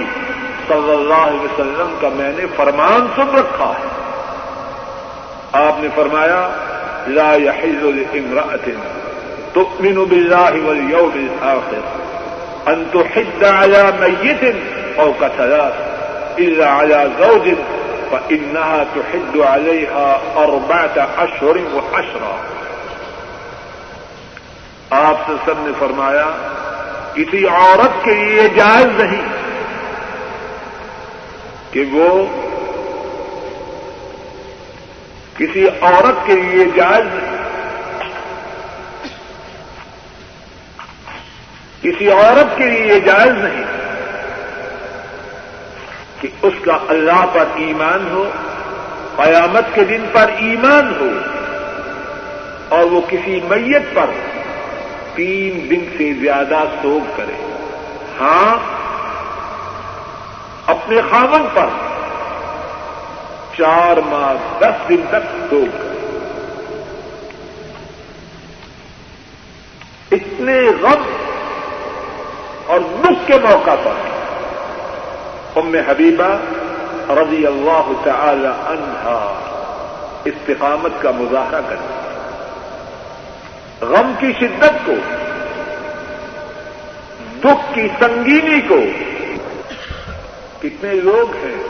صلی اللہ علیہ وسلم کا میں نے فرمان سن رکھا ہے۔ آپ نے فرمایا، لا يحل لامرأة تؤمن بالله واليوم الآخر أن تحد على ميت او کا ثلاث. الا على زوج فانها تحد عليها اربعه اشهر وعشرا آپ سے سب نے فرمایا، کسی عورت کے لیے جائز نہیں کہ وہ کسی عورت کے لیے جائز نہیں. کسی عورت کے لیے جائز نہیں. کہ اس کا اللہ پر ایمان ہو، قیامت کے دن پر ایمان ہو، اور وہ کسی میت پر تین دن سے زیادہ سوگ کرے۔ ہاں اپنے خامن پر چار ماہ، دس دن تک دو اتنے غم اور دکھ کے موقع پر ام حبیبہ رضی اللہ تعالی عنہا استقامت کا مظاہرہ کرتی غم کی شدت کو، دکھ کی سنگینی کو۔ کتنے لوگ ہیں۔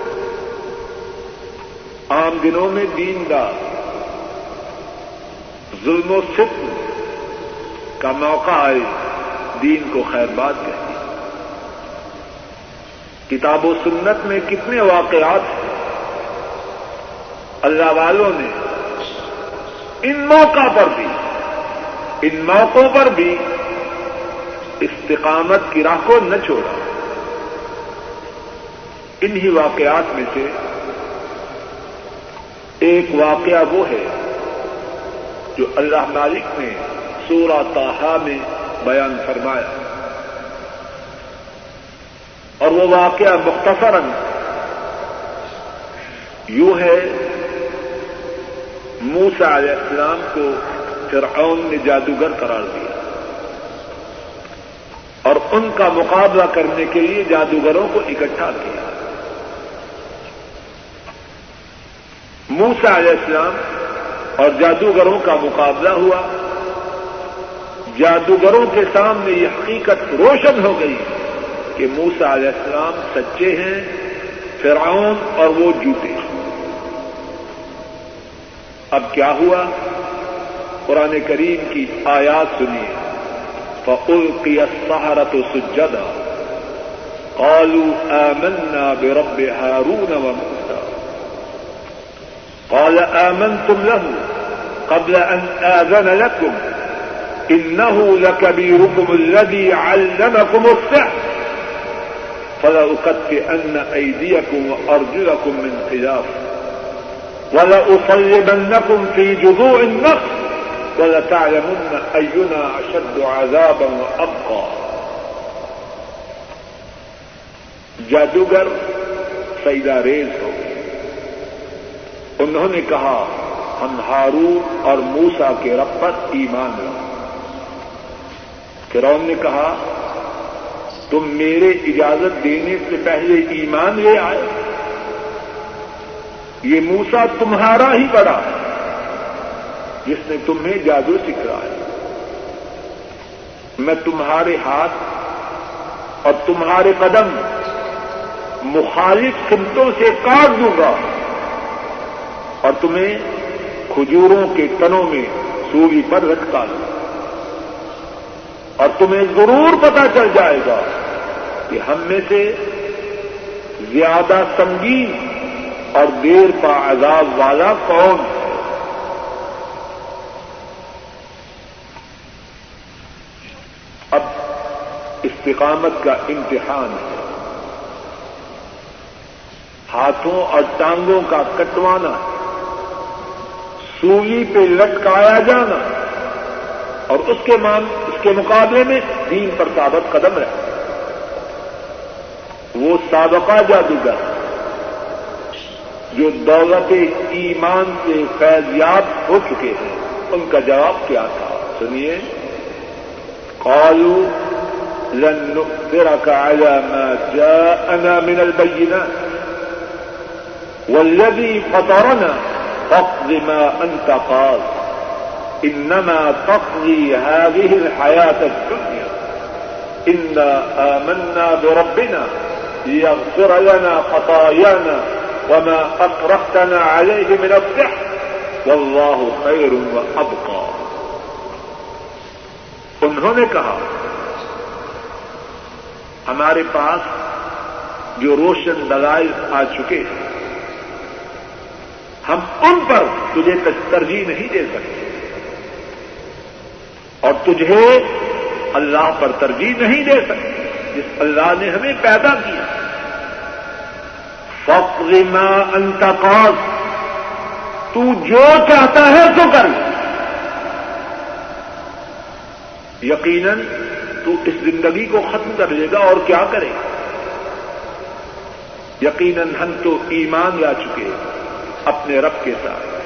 عام دنوں میں دین کا ظلم و ستم کا موقع آئے، دین کو خیر بات کہتی کتاب و سنت میں کتنے واقعات ہیں اللہ والوں نے ان موقع پر بھی، ان موقعوں پر بھی استقامت کی راہ کو نہ چھوڑا۔ انہی واقعات میں سے ایک واقعہ وہ ہے جو اللہ مالک نے سورہ تاہا میں بیان فرمایا۔ اور وہ واقعہ مختصراً یوں ہے موسا علیہ السلام کو فرعون نے جادوگر قرار دیا۔ اور ان کا مقابلہ کرنے کے لیے جادوگروں کو اکٹھا کیا۔ موسا علیہ السلام اور جادوگروں کا مقابلہ ہوا۔ جادوگروں کے سامنے یہ حقیقت روشن ہو گئی۔ کہ موسا علیہ السلام سچے ہیں، فرعون اور وہ جوتے اب کیا ہوا؟ قرآن کریم کی آیات سنیے۔ فقل کی سہارت سجدا۔ قالوا آمنا برب هارون وموسى۔ قال آمنتم له قبل أن آذن لكم، إنه لكبيركم الذي علمكم السحر۔ فلا اقت کے فلأقطئن أيديكم وأرجلكم من خلاف. ولا ولأصلبنكم في جذوع النخل وَلَتَعْلَمُنَّ أَيُّنَا أَشَدُّ عَذَابًا وَأَبْقَى. جادوگر سیدہ ریز ہو انہوں نے کہا، ہم ہارون اور موسا کے رب پر ایمان لو فرون نے کہا تم میرے اجازت دینے سے پہلے ایمان لے آئے۔ یہ موسا تمہارا ہی بڑا ہے، جس نے تمہیں جادو سکھلایا۔ میں تمہارے ہاتھ اور تمہارے قدم مخالف سمتوں سے کاٹ دوں گا اور تمہیں کھجوروں کے تنوں میں سوری پر لٹکا دوں۔ اور تمہیں ضرور پتا چل جائے گا کہ ہم میں سے زیادہ سنگین اور دیر پا عذاب والا کون ہے۔ اب استقامت کا امتحان ہے۔ ہاتھوں اور ٹانگوں کا کٹوانا سوئی پہ لٹکایا جانا اور اس کے مان کے مقابلے میں دین پر ثابت قدم رہے وہ سابقہ جادوگر جو دولت ایمان سے فیضیاب ہو چکے ہیں، ان کا جواب کیا تھا؟ سنیے۔ قالوا لن نؤثرك على ما جاءنا من البينات، والذي فطرنا فاقض ما أنت قاض۔ إنما تقضي هذه الحياة الدنيا. إنا آمنا بربنا. ليغفر لنا خطايانا وما أكرهتنا عليه من السحر والله خير وأبقى. انہوں نے کہا، ہمارے پاس جو روشن دلائل آ چکے ہیں، ہم ان پر تجھے ترجیح نہیں دے سکتے۔ اور تجھے اللہ پر ترجیح نہیں دے سکتے، جس اللہ نے ہمیں پیدا کیا۔ فخر ما انتقاض تو جو چاہتا ہے تو کر۔ یقیناً تو اس زندگی کو ختم کر لے گا اور کیا کرے۔ یقیناً ہم تو ایمان لا چکے اپنے رب کے ساتھ،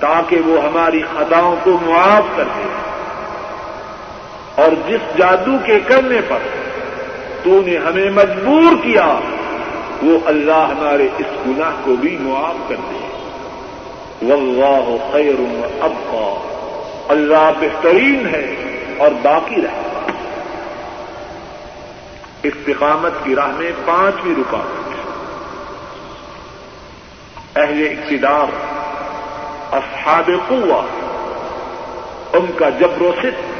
تاکہ وہ ہماری خطاؤں کو معاف کر دے۔ اور جس جادو کے کرنے پر تو نے ہمیں مجبور کیا، وہ اللہ ہمارے اس گناہ کو بھی معاف کر دے۔ واللہ خیر ابقا۔ اللہ بہترین ہے اور باقی رہے۔ استقامت کی راہ میں پانچویں رکاوٹ اہل اقتدار، اصحاب قوہ، ان کا جبر و ست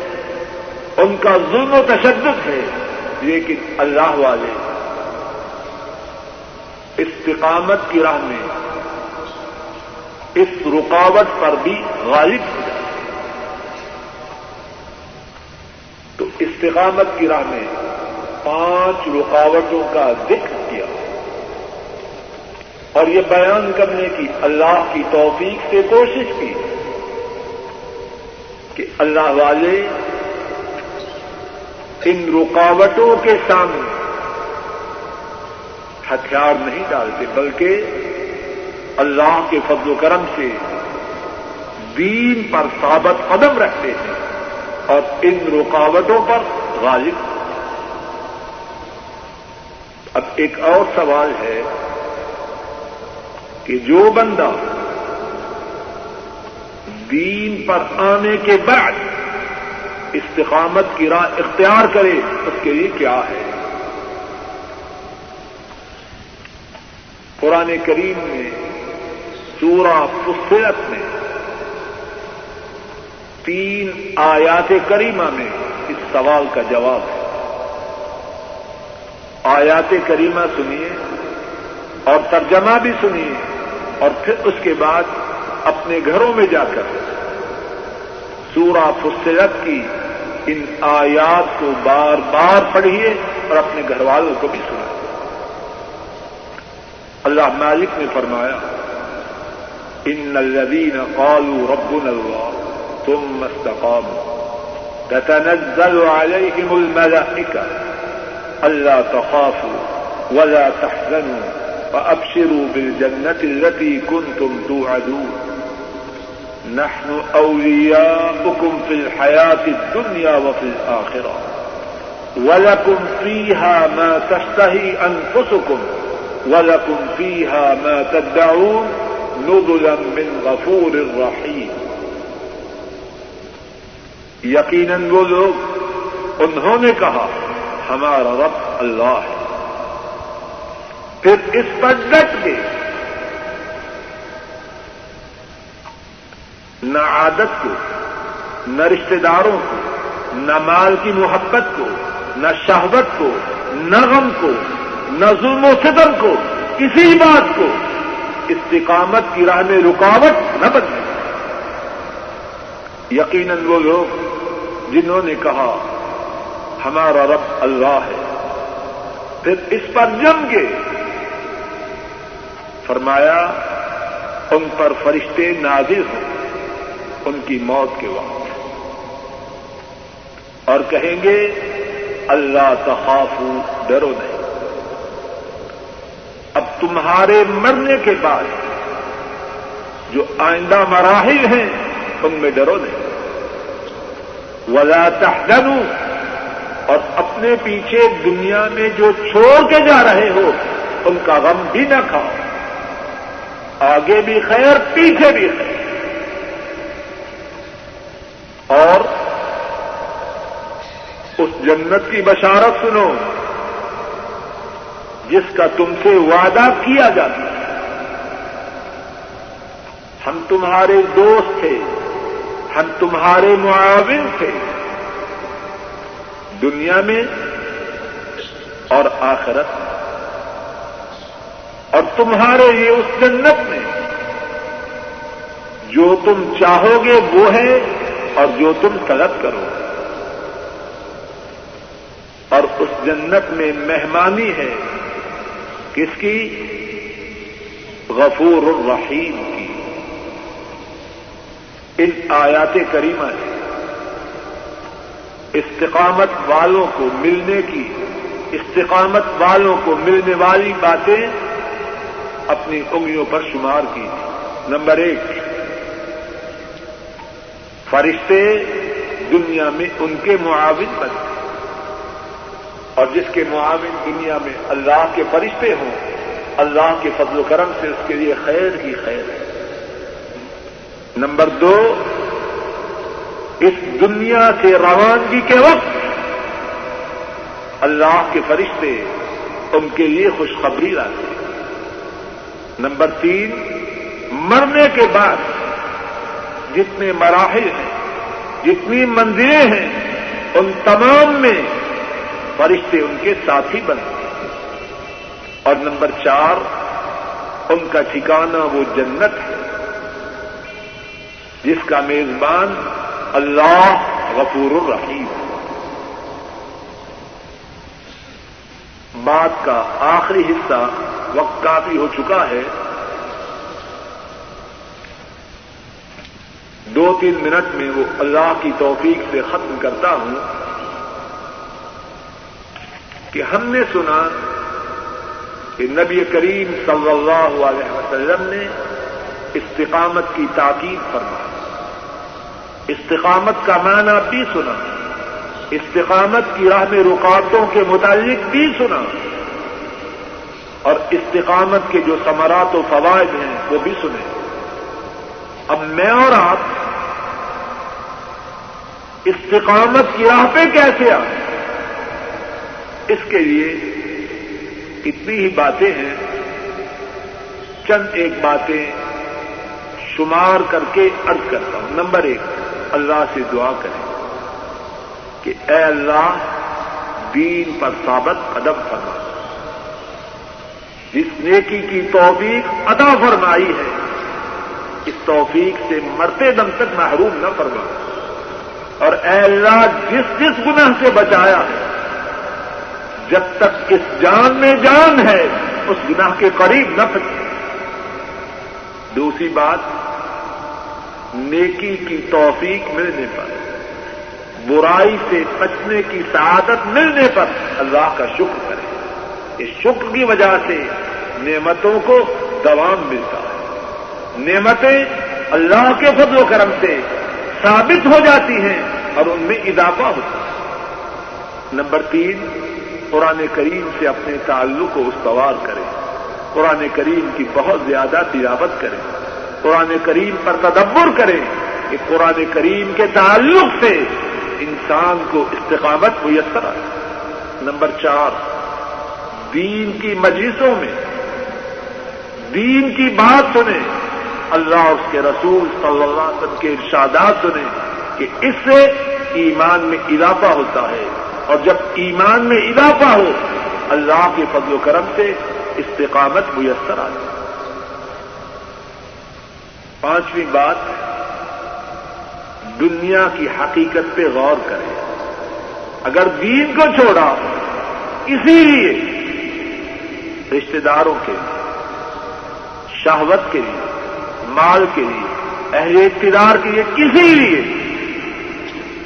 ان کا ظلم و تشدد ہے لیکن اللہ والے استقامت کی راہ میں اس رکاوٹ پر بھی غالب ہو جائے۔ تو استقامت کی راہ میں پانچ رکاوٹوں کا ذکر کیا۔ اور یہ بیان کرنے کی اللہ کی توفیق سے کوشش کی کہ اللہ والے ان رکاوٹوں کے سامنے ہتھیار نہیں ڈالتے، بلکہ اللہ کے فضل و کرم سے دین پر ثابت قدم رکھتے ہیں اور ان رکاوٹوں پر غالب۔ اب ایک اور سوال ہے کہ جو بندہ دین پر آنے کے بعد استقامت کی راہ اختیار کرے، اس کے لیے کیا ہے؟ قرآن کریم میں، سورہ فصلت میں، تین آیات کریمہ میں اس سوال کا جواب ہے۔ آیات کریمہ سنیے اور ترجمہ بھی سنیے اور پھر اس کے بعد اپنے گھروں میں جا کر سورہ فصلت کی ان آیات کو بار بار پڑھیے اور اپنے گھر والوں کو بھی سنائیے۔ اللہ مالک نے فرمایا، ان الذين قالوا ربنا الله ثم استقاموا۔ تتنزل عليهم الملائكة ألا تخافوا ولا تحزنوا وأبشروا بالجنة التي كنتم توعدون۔ نحن أولياؤكم في الحياة الدنيا وفي الآخرة. ولكم فيها ما تشتهي أنفسكم، ولكم فيها ما تدعون نزلا من غفور رحيم. یقیناً وہ لوگ، انہوں نے کہا، ہمارا رب اللہ ہے۔ پھر اس پر ڈٹ نہ عادت کو، نہ رشتے داروں کو، نہ مال کی محبت کو، نہ شہبت کو، نہ غم کو، نہ ظلم و ستم کو، کسی بات کو۔ استقامت کی راہ میں رکاوٹ نہ بدلے یقیناً وہ لوگ جنہوں نے کہا، ہمارا رب اللہ ہے، پھر اس پر جم کے فرمایا، ان پر فرشتے نازل ہوں۔ ان کی موت کے وقت۔ اور کہیں گے، اللہ تخافو ڈرو نہیں۔ اب تمہارے مرنے کے بعد جو آئندہ مراحل ہیں ان میں ڈرو نہیں۔ ولا تحزنوا۔ اور اپنے پیچھے دنیا میں جو چھوڑ کے جا رہے ہو، ان کا غم بھی نہ کھاؤ۔ آگے بھی خیر، پیچھے بھی خیر۔ اور اس جنت کی بشارت سنو، جس کا تم سے وعدہ کیا جاتا ہے۔ ہم تمہارے دوست تھے، ہم تمہارے معاون تھے۔ دنیا میں اور آخرت میں۔ اور تمہارے لیے اس جنت میں۔ جو تم چاہو گے وہ ہے۔ اور جو تم طلب کرو۔ اور اس جنت میں مہمانی ہے۔ کس کی؟ غفور الرحیم کی۔ ان آیات کریمہ نے استقامت والوں کو ملنے کی۔ استقامت والوں کو ملنے والی باتیں اپنی انگلیوں پر شمار کی۔ نمبر ایک۔ فرشتے دنیا میں ان کے معاون بنتے اور جس کے معاون دنیا میں اللہ کے فرشتے ہوں، اللہ کے فضل و کرم سے اس کے لیے خیر ہی خیر ہے۔ نمبر دو، اس دنیا سے روانگی کے وقت اللہ کے فرشتے ان کے لیے خوشخبری لاتے نمبر تین، مرنے کے بعد جتنے مراحل ہیں، جتنی منزلیں ہیں، ان تمام میں فرشتے ان کے ساتھی بنتے ہیں اور نمبر چار، ان کا ٹھکانہ وہ جنت ہے، جس کا میزبان اللہ غفور الرحیم بات کا آخری حصہ وقت کافی ہو چکا ہے۔ دو تین منٹ میں وہ اللہ کی توفیق سے ختم کرتا ہوں کہ ہم نے سنا کہ نبی کریم صلی اللہ علیہ وسلم نے استقامت کی تاکید فرمائی۔ استقامت کا معنی بھی سنا۔ استقامت کی راہ میں رکاوٹوں کے متعلق بھی سنا۔ اور استقامت کے جو ثمرات و فوائد ہیں وہ بھی سنے۔ اب میں اور آپ استقامت کی راہ پہ کیسے آئے اس کے لیے اتنی ہی باتیں ہیں، چند ایک باتیں شمار کر کے ارد کرتا ہوں۔ نمبر ایک، اللہ سے دعا کریں کہ اے اللہ، دین پر ثابت قدم فرما۔ جس نیکی کی توفیق ادا فرمائی ہے اس توفیق سے مرتے دم تک محروم نہ فرما۔ اور اے اللہ، جس جس گناہ سے بچایا ہے جب تک اس جان میں جان ہے، اس گناہ کے قریب نہ پھٹے۔ دوسری بات، نیکی کی توفیق ملنے پر، برائی سے بچنے کی سعادت ملنے پر اللہ کا شکر کرے۔ اس شکر کی وجہ سے نعمتوں کو دوام ملتا۔ ہے نعمتیں اللہ کے فضل و کرم سے ثابت ہو جاتی ہیں اور ان میں اضافہ ہوتا ہے۔ نمبر تین، قرآن کریم سے اپنے تعلق کو استوار کریں۔ قرآن کریم کی بہت زیادہ تلاوت کریں۔ قرآن کریم پر تدبر کریں کہ قرآن کریم کے تعلق سے انسان کو استقامت میسر آئے۔ نمبر چار، دین کی مجلسوں میں، دین کی بات سنیں۔ اللہ اور اس کے رسول صلی اللہ علیہ وسلم کے ارشادات سنیں کہ اس سے ایمان میں اضافہ ہوتا ہے اور جب ایمان میں اضافہ ہو، اللہ کے فضل و کرم سے استقامت میسر آتی پانچویں بات، دنیا کی حقیقت پہ غور کرے اگر دین کو چھوڑا، اسی لیے رشتے داروں کے شہوت کے لیے مال کے لیے، اہل اقتدار کے لیے، کسی لیے۔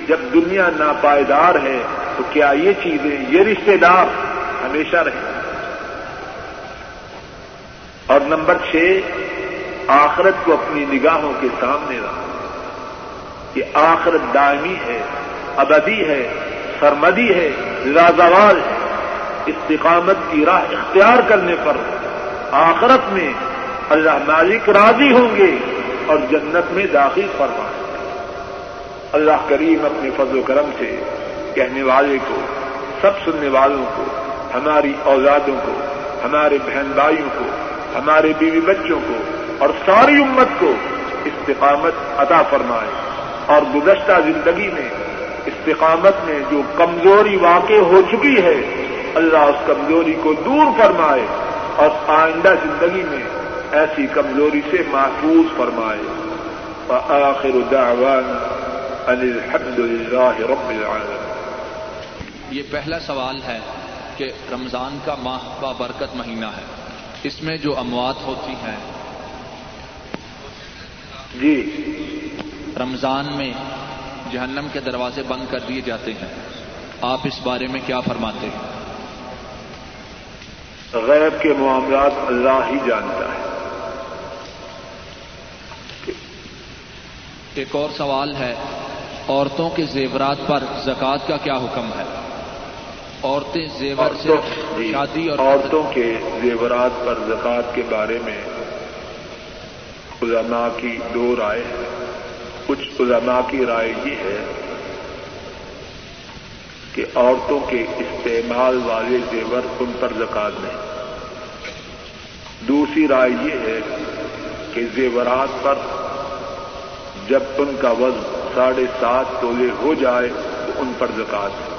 جب دنیا ناپائیدار ہے، تو کیا یہ چیزیں، یہ رشتے دار ہمیشہ رہیں؟ اور نمبر چھ، آخرت کو اپنی نگاہوں کے سامنے رہا یہ آخرت دائمی ہے، ابدی ہے، سرمدی ہے، لازوال ہے۔ استقامت کی راہ اختیار کرنے پر آخرت میں اللہ مالک راضی ہوں گے اور جنت میں داخل فرما اللہ کریم اپنے فضل و کرم سے کہنے والے کو، سب سننے والوں کو، ہماری اولادوں کو، ہمارے بہن بھائیوں کو، ہمارے بیوی بچوں کو اور ساری امت کو استقامت عطا فرمائے۔ اور گزشتہ زندگی میں استقامت میں جو کمزوری واقع ہو چکی ہے، اللہ اس کمزوری کو دور فرمائے۔ اور آئندہ زندگی میں ایسی کمزوری سے محفوظ فرمائے۔ آخر دعوانا ان الحمد للہ رب العالمين یہ پہلا سوال ہے کہ رمضان کا ماہ با برکت مہینہ ہے۔ اس میں جو اموات ہوتی ہیں۔ جی۔ رمضان میں جہنم کے دروازے بند کر دیے جاتے ہیں۔ آپ اس بارے میں کیا فرماتے ہیں؟ غیب کے معاملات اللہ ہی جانتا ہے۔ ایک اور سوال ہے عورتوں کے زیورات پر زکوٰۃ کا کیا حکم ہے؟ عورتیں زیور سے جی، شادی اور عورتوں کے زیورات پر زکوٰۃ کے بارے میں علماء کی دو رائے ہیں۔ کچھ علماء کی رائے یہ ہے کہ عورتوں کے استعمال والے زیور ان پر زکات نہیں۔ دوسری رائے یہ ہے کہ زیورات پر جب ان کا وزن ساڑھے سات تولے ہو جائے تو ان پر زکات ہے۔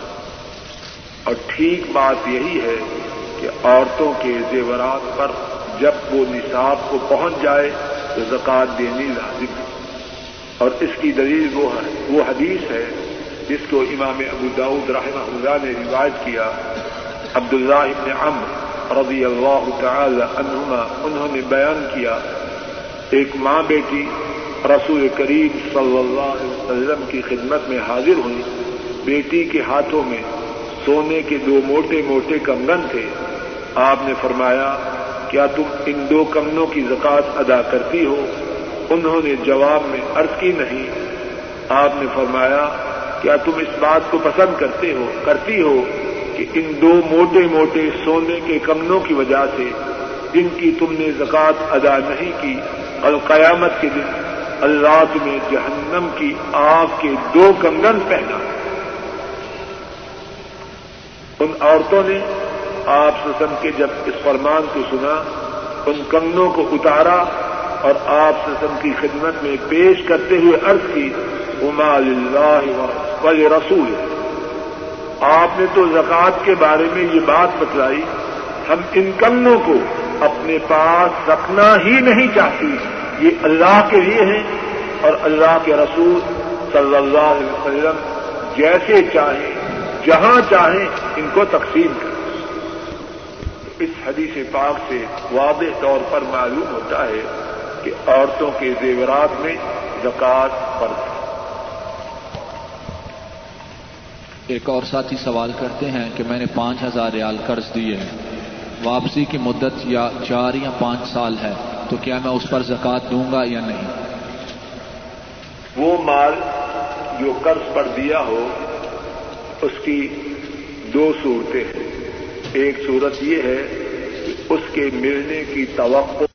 اور ٹھیک بات یہی ہے کہ عورتوں کے زیورات پر جب وہ نصاب کو پہنچ جائے تو زکات دینی لازم ہے۔ اور اس کی دلیل وہ ہے، وہ حدیث ہے، جس کو امام ابو داود رحمہ اللہ نے روایت کیا۔ عبداللہ ابن عمر رضی اللہ تعالی عنہما، انہوں نے بیان کیا، ایک ماں بیٹی رسول کریم صلی اللہ علیہ وسلم کی خدمت میں حاضر ہوئی۔ بیٹی کے ہاتھوں میں سونے کے دو موٹے موٹے کنگن تھے۔ آپ نے فرمایا، کیا تم ان دو کمنوں کی زکات ادا کرتی ہو؟ انہوں نے جواب میں، عرض کی نہیں۔ آپ نے فرمایا، کیا تم اس بات کو پسند کرتے ہو، کرتی ہو کہ ان دو موٹے موٹے سونے کے کمنوں کی وجہ سے جن کی تم نے زکوٰۃ ادا نہیں کی، القیامت کے دن اللہ تمہیں جہنم کی آگ کے دو کنگن پہنا۔ ان عورتوں نے آپ سسم کے جب اس فرمان کو سنا، ان کنگنوں کو اتارا اور آپ سسم کی خدمت میں پیش کرتے ہوئے عرض کی اللہ ولی رسول آپ نے تو زکوٰۃ کے بارے میں یہ بات بتلائی، ہم ان کنوں کو اپنے پاس رکھنا ہی نہیں چاہتی یہ اللہ کے لیے ہیں اور اللہ کے رسول صلی اللہ علیہ وسلم جیسے چاہیں، جہاں چاہیں ان کو تقسیم کریں۔ اس حدیث پاک سے واضح طور پر معلوم ہوتا ہے کہ عورتوں کے زیورات میں زکات فرض ہے۔ ایک اور ساتھی سوال کرتے ہیں کہ میں نے پانچ ہزار ریال قرض دیے ہیں۔ واپسی کی مدت یا چار یا پانچ سال ہے۔ تو کیا میں اس پر زکات دوں گا یا نہیں؟ وہ مال جو قرض پر دیا ہو، اس کی دو صورتیں ہیں۔ ایک صورت یہ ہے کہ اس کے ملنے کی توقع